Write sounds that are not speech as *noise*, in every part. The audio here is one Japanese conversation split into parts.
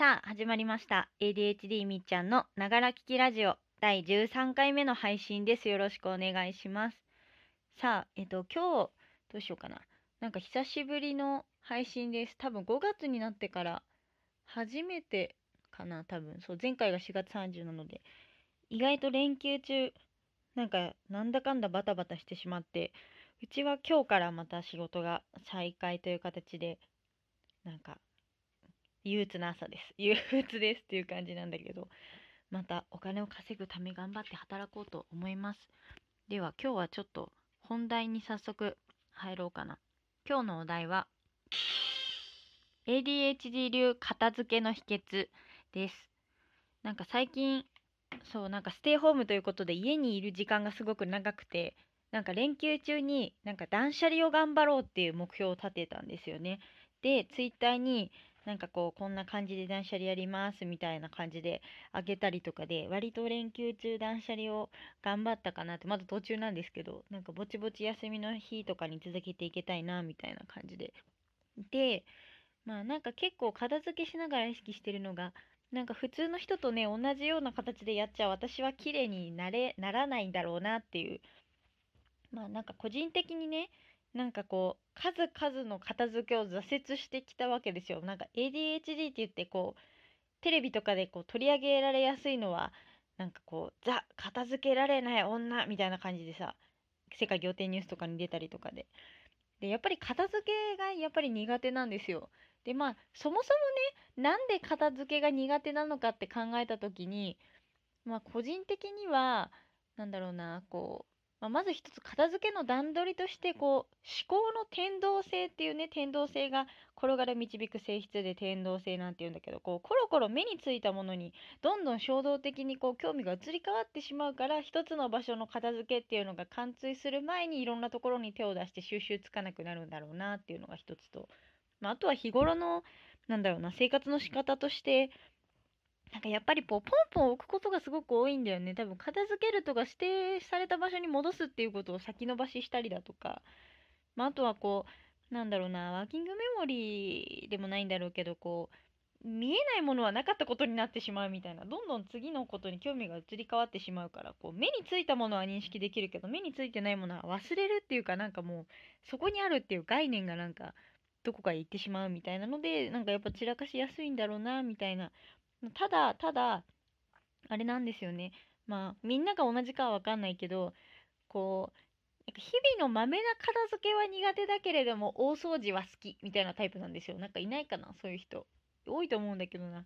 さあ始まりました。ADHD みっちゃんのながら聞きラジオ。第13回目の配信です。よろしくお願いします。さあえっと今日どうしようかな。なんか久しぶりの配信です。多分5月になってから初めてかな多分。そう前回が4月30なので。意外と連休中なんかなんだかんだバタバタしてしまってうちは今日からまた仕事が再開という形でなんか憂鬱な朝です。憂鬱ですっていう感じなんだけどまたお金を稼ぐため頑張って働こうと思います。では今日はちょっと本題に早速入ろうかな。今日のお題は ADHD 流片付けの秘訣です。なんか最近そうなんかステイホームということで家にいる時間がすごく長くてなんか連休中になんか断捨離を頑張ろうっていう目標を立てたんですよね。でツイッターになんかこうこんな感じで断捨離やりますみたいな感じであげたりとかで割と連休中断捨離を頑張ったかなってまだ途中なんですけどなんかぼちぼち休みの日とかに続けていけたいなみたいな感じで。でまあなんか結構片付けしながら意識してるのがなんか普通の人とね同じような形でやっちゃう私は綺麗になれならないんだろうなっていう。まあなんか個人的にねなんかこう数々の片付けを挫折してきたわけですよ。なんか ADHD って言ってこうテレビとかでこう取り上げられやすいのはなんかこうザ片付けられない女みたいな感じでさ世界仰天ニュースとかに出たりとかででやっぱり片付けがやっぱり苦手なんですよ。でまあそもそもねなんで片付けが苦手なのかって考えた時にまあ個人的にはなんだろうなこうまあ、まず一つ片付けの段取りとしてこう思考の天動性っていうね天動性が転がる導く性質で天動性なんて言うんだけどこうコロコロ目についたものにどんどん衝動的にこう興味が移り変わってしまうから一つの場所の片付けっていうのが貫通する前にいろんなところに手を出して収集つかなくなるんだろうなっていうのが一つと、まあ、あとは日頃のなんだろうな生活の仕方としてなんかやっぱりこうポンポン置くことがすごく多いんだよね。多分片付けるとか指定された場所に戻すっていうことを先延ばししたりだとか、まあ、あとはこう、なんだろうな、ワーキングメモリーでもないんだろうけど、こう、見えないものはなかったことになってしまうみたいな、どんどん次のことに興味が移り変わってしまうから、こう、目についたものは認識できるけど、目についてないものは忘れるっていうか、なんかもう、そこにあるっていう概念がなんか、どこかへ行ってしまうみたいなので、なんかやっぱ散らかしやすいんだろうな、みたいなただ、ただ、あれなんですよね。まあ、みんなが同じかはわかんないけど、こう、日々のまめな片付けは苦手だけれども、大掃除は好きみたいなタイプなんですよ。なんかいないかなそういう人。多いと思うんだけどな。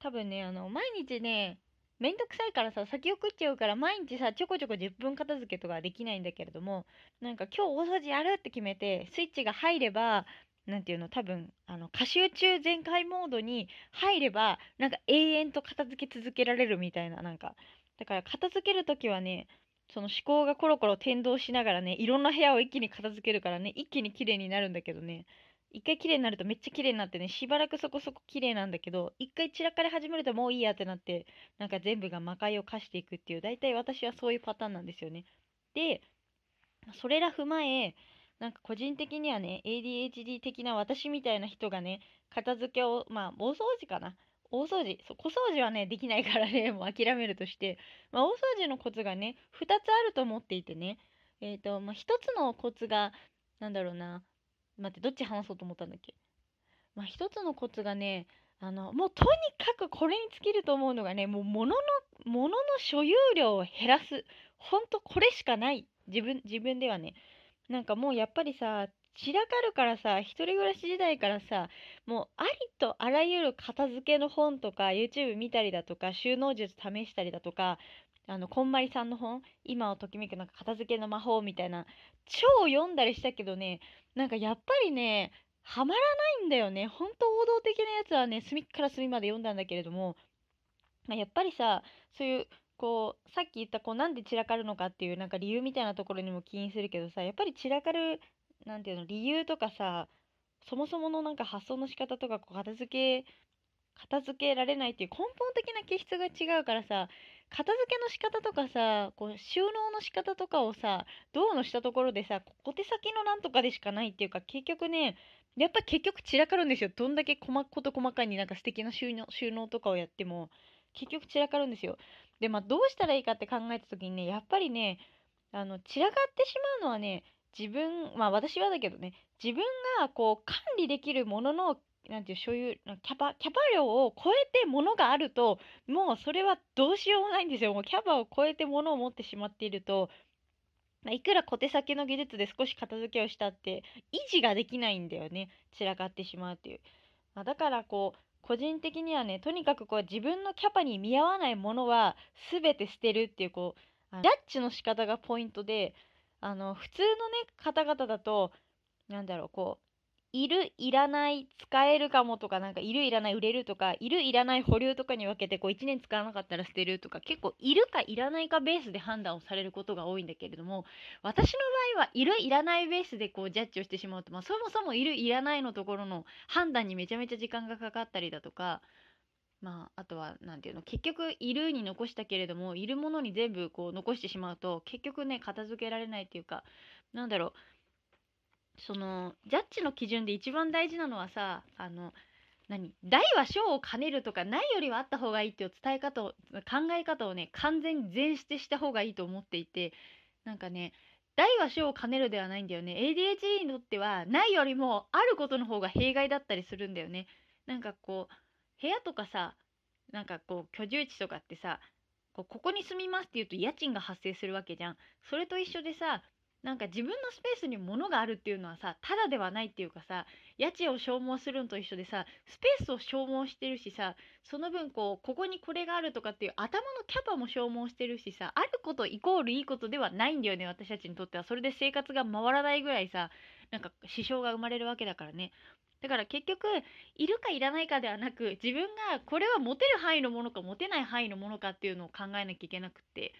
多分ね、あの、毎日ね、めんどくさいからさ、先送っちゃうから、毎日さ、ちょこちょこ10分片付けとかできないんだけれども、なんか今日大掃除やるって決めて、スイッチが入れば、なんていうの、多分、あの、歌集中全開モードに入れば、なんか永遠と片付け続けられるみたいな、なんか、だから片付けるときはね、その思考がコロコロ転動しながらね、いろんな部屋を一気に片付けるからね、一気に綺麗になるんだけどね、一回綺麗になるとめっちゃ綺麗になってね、しばらくそこそこ綺麗なんだけど、一回散らかり始めるともういいやってなって、なんか全部が魔界を化していくっていう、大体私はそういうパターンなんですよね。で、それら踏まえ、なんか個人的にはね、ADHD 的な私みたいな人がね、片付けを、まあ、大掃除かな。大掃除。小掃除はね、できないからね、*laughs* もう諦めるとして、まあ、大掃除のコツがね、2つあると思っていてね、えっ、ー、と、まあ、1つのコツが、なんだろうな、待って、どっち話そうと思ったんだっけ？まあ、1つのコツがね、あの、もうとにかくこれに尽きると思うのがね、もう物の、物の所有量を減らす。ほんとこれしかない。自分、自分ではね。なんかもうやっぱりさ、散らかるからさ、一人暮らし時代からさ、もうありとあらゆる片付けの本とか、YouTube 見たりだとか、収納術試したりだとか、あの、こんまりさんの本、今をときめくなんか片付けの魔法みたいな、超読んだりしたけどね、なんかやっぱりね、ハマらないんだよね。ほんと王道的なやつはね、隅から隅まで読んだんだけれども、やっぱりさ、そういうこう、さっき言ったこうなんで散らかるのかっていうなんか理由みたいなところにも起因するけどさ、やっぱり散らかる、なんていうの、理由とかさ、そもそものなんか発想の仕方とかこう片付け、片付けられないっていう根本的な気質が違うからさ、片付けの仕方とかさ、こう収納の仕方とかをさ、どうのしたところでさ、小手先のなんとかでしかないっていうか、結局ね、やっぱ結局散らかるんですよ。どんだけ細こと細かになんか素敵な収納収納とかをやっても結局散らかるんですよ。でまあどうしたらいいかって考えた時にねやっぱりねあの散らかってしまうのはね自分まあ私はだけどね自分がこう管理できるもののなんていう所有キャパキャパ量を超えてものがあるともうそれはどうしようもないんですよ。もうキャパを超えてものを持ってしまっているといくら小手先の技術で少し片付けをしたって維持ができないんだよね。散らかってしまうっていう、まあ、だからこう個人的にはねとにかくこう自分のキャパに見合わないものは全て捨てるっていうこうジャッジの仕方がポイントであの普通のね方々だとなんだろうこういるいらない使えるかもとかなんかいるいらない売れるとかいるいらない保留とかに分けてこう1年使わなかったら捨てるとか結構いるかいらないかベースで判断をされることが多いんだけれども私の場合はいるいらないベースでこうジャッジをしてしまうと、まあ、そもそもいるいらないのところの判断にめちゃめちゃ時間がかかったりだとかまあ、あとは何て言うの結局いるに残したけれどもいるものに全部こう残してしまうと結局ね片付けられないっていうかなんだろうそのジャッジの基準で一番大事なのはさあの何大は小を兼ねるとかないよりはあった方がいいっていう伝え方を考え方をね完全に全捨てした方がいいと思っていてなんかね大は小を兼ねるではないんだよね。ADHD にとってはないよりもあることの方が弊害だったりするんだよね。なんかこう部屋とかさなんかこう居住地とかってさここに住みますって言うと家賃が発生するわけじゃん。それと一緒でさなんか自分のスペースに物があるっていうのはさただではないっていうかさ家賃を消耗するのと一緒でさスペースを消耗してるしさその分こうここにこれがあるとかっていう頭のキャパも消耗してるしさあることイコールいいことではないんだよね私たちにとっては。それで生活が回らないぐらいさなんか支障が生まれるわけだからね。だから結局いるかいらないかではなく自分がこれは持てる範囲のものか持てない範囲のものかっていうのを考えなきゃいけなくって。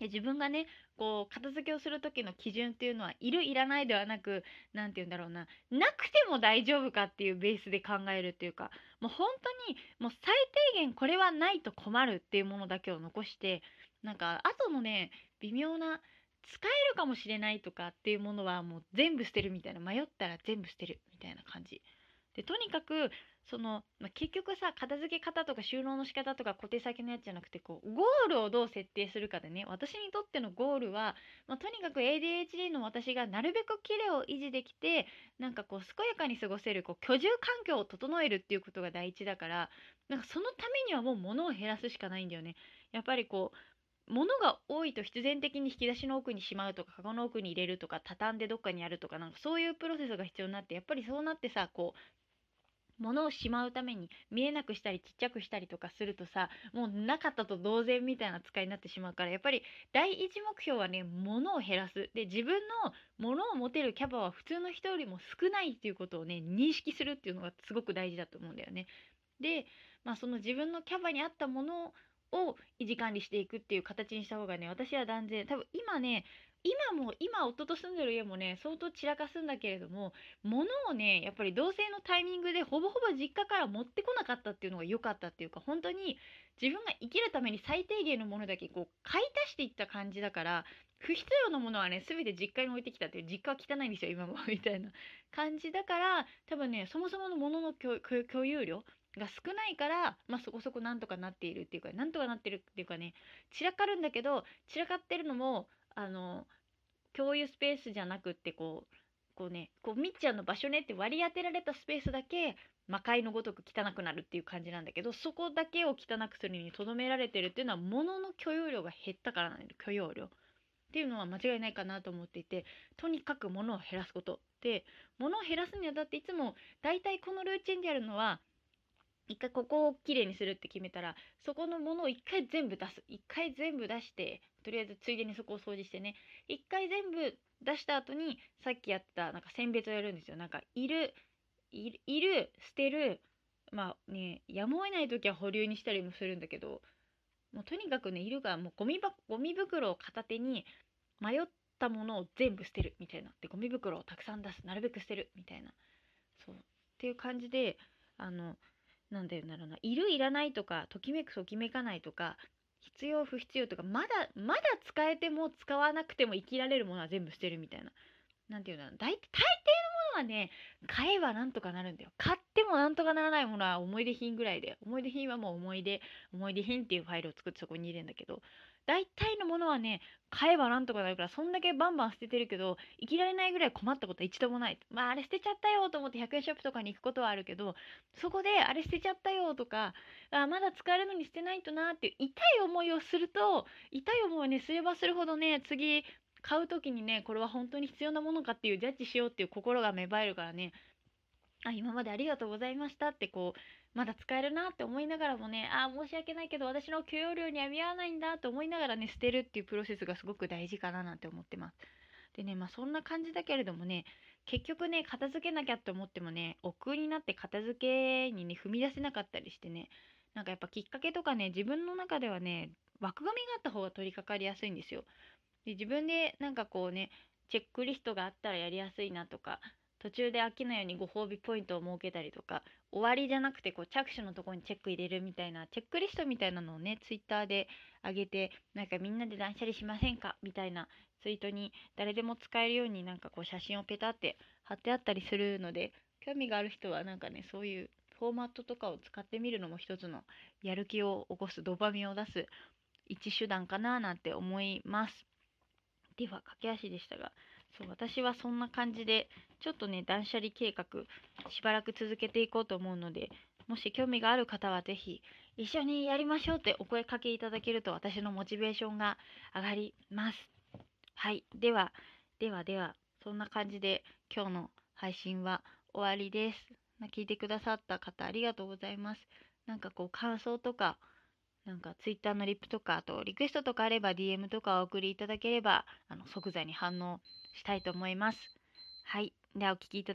自分がねこう片付けをする時の基準っていうのはいるいらないではなく何て言うんだろうななくても大丈夫かっていうベースで考えるっていうかもう本当にもう最低限これはないと困るっていうものだけを残してなんか後のね微妙な使えるかもしれないとかっていうものはもう全部捨てるみたいな迷ったら全部捨てるみたいな感じ。でとにかくその、まあ、結局さ片付け方とか収納の仕方とか小手先のやつじゃなくてこうゴールをどう設定するかでね私にとってのゴールは、まあ、とにかく ADHD の私がなるべく綺麗を維持できてなんかこう健やかに過ごせるこう居住環境を整えるっていうことが第一だからなんかそのためにはもう物を減らすしかないんだよね。やっぱりこう物が多いと必然的に引き出しの奥にしまうとかカゴの奥に入れるとか畳んでどっかにやるとかなんかそういうプロセスが必要になってやっぱりそうなってさこう物をしまうために見えなくしたりちっちゃくしたりとかするとさもうなかったと同然みたいな使いになってしまうからやっぱり第一目標はね物を減らすで自分の物を持てるキャパは普通の人よりも少ないっていうことをね認識するっていうのがすごく大事だと思うんだよね。で、まあ、その自分のキャパに合ったものを維持管理していくっていう形にした方がね私は断然多分今ね今も今夫と住んでる家もね相当散らかすんだけれども物をねやっぱり同棲のタイミングでほぼほぼ実家から持ってこなかったっていうのが良かったっていうか本当に自分が生きるために最低限のものだけこう買い足していった感じだから不必要なものはね全て実家に置いてきたっていう実家は汚いんですよ今も *laughs* みたいな感じだから多分ねそもそものものの共有量が少ないから、まあ、そこそこなんとかなっているっていうかなんとかなってるっていうかね散らかるんだけど散らかってるのもあの共有スペースじゃなくってこうこうねこうみっちゃんの場所ねって割り当てられたスペースだけ魔界のごとく汚くなるっていう感じなんだけどそこだけを汚くするにとどめられてるっていうのは物の許容量が減ったからなんだ許容量。っていうのは間違いないかなと思っていてとにかく物を減らすこと。で物を減らすにあたっていつも大体このルーチンでやるのは一回ここをきれいにするって決めたらそこのものを一回全部出す。一回全部出してとりあえずついでにそこを掃除してね。一回全部出した後にさっきやったなんか選別をやるんですよ。なんかいるいる捨てるまあねやむを得ない時は保留にしたりもするんだけどもうとにかくねいるがもうゴミばゴミ袋を片手に迷ったものを全部捨てるみたいな。でゴミ袋をたくさん出す。なるべく捨てるみたいな。そう。っていう感じであのなんだよなろうないるいらないとかときめくときめかないとか必要不必要とかまだまだ使えても使わなくても生きられるものは全部捨てるみたいな。なんていうの大大抵のものはね買えばなんとかなるんだよ買っもなんとかならないものは思い出品ぐらいで思い出品はもう思い出思い出品っていうファイルを作ってそこに入れるんだけど大体のものはね買えばなんとかなるからそんだけバンバン捨ててるけど生きられないぐらい困ったことは一度もない。まああれ捨てちゃったよと思って100円ショップとかに行くことはあるけどそこであれ捨てちゃったよとかあまだ使えるのに捨てないとなっていう痛い思いをすると痛い思いをねすればするほどね次買う時にねこれは本当に必要なものかっていうジャッジしようっていう心が芽生えるからねあ今までありがとうございましたってこうまだ使えるなって思いながらもねあ申し訳ないけど私の許容量には見合わないんだと思いながらね捨てるっていうプロセスがすごく大事かななんて思ってます。でねまあそんな感じだけれどもね結局ね片付けなきゃって思ってもね億劫になって片付けにね踏み出せなかったりしてねなんかやっぱきっかけとかね自分の中ではね枠組みがあった方が取り掛かりやすいんですよ。で自分でなんかこうねチェックリストがあったらやりやすいなとか途中で飽きないようにご褒美ポイントを設けたりとか終わりじゃなくてこう着手のところにチェック入れるみたいなチェックリストみたいなのをねツイッターで上げてなんかみんなで断捨離しませんか？みたいなツイートに誰でも使えるようになんかこう写真をペタって貼ってあったりするので興味がある人はなんかねそういうフォーマットとかを使ってみるのも一つのやる気を起こすドパミを出す一手段かななんて思います。では駆け足でしたがそう私はそんな感じでちょっとね断捨離計画しばらく続けていこうと思うのでもし興味がある方は是非一緒にやりましょうってお声かけいただけると私のモチベーションが上がります。はいではではではそんな感じで今日の配信は終わりです。聞いてくださった方ありがとうございます。なんかこう感想とかなんかツイッターのリップとかあとリクエストとかあれば DM とかお送りいただければあの即座に反応したいと思います。はい。ではお聴きいただ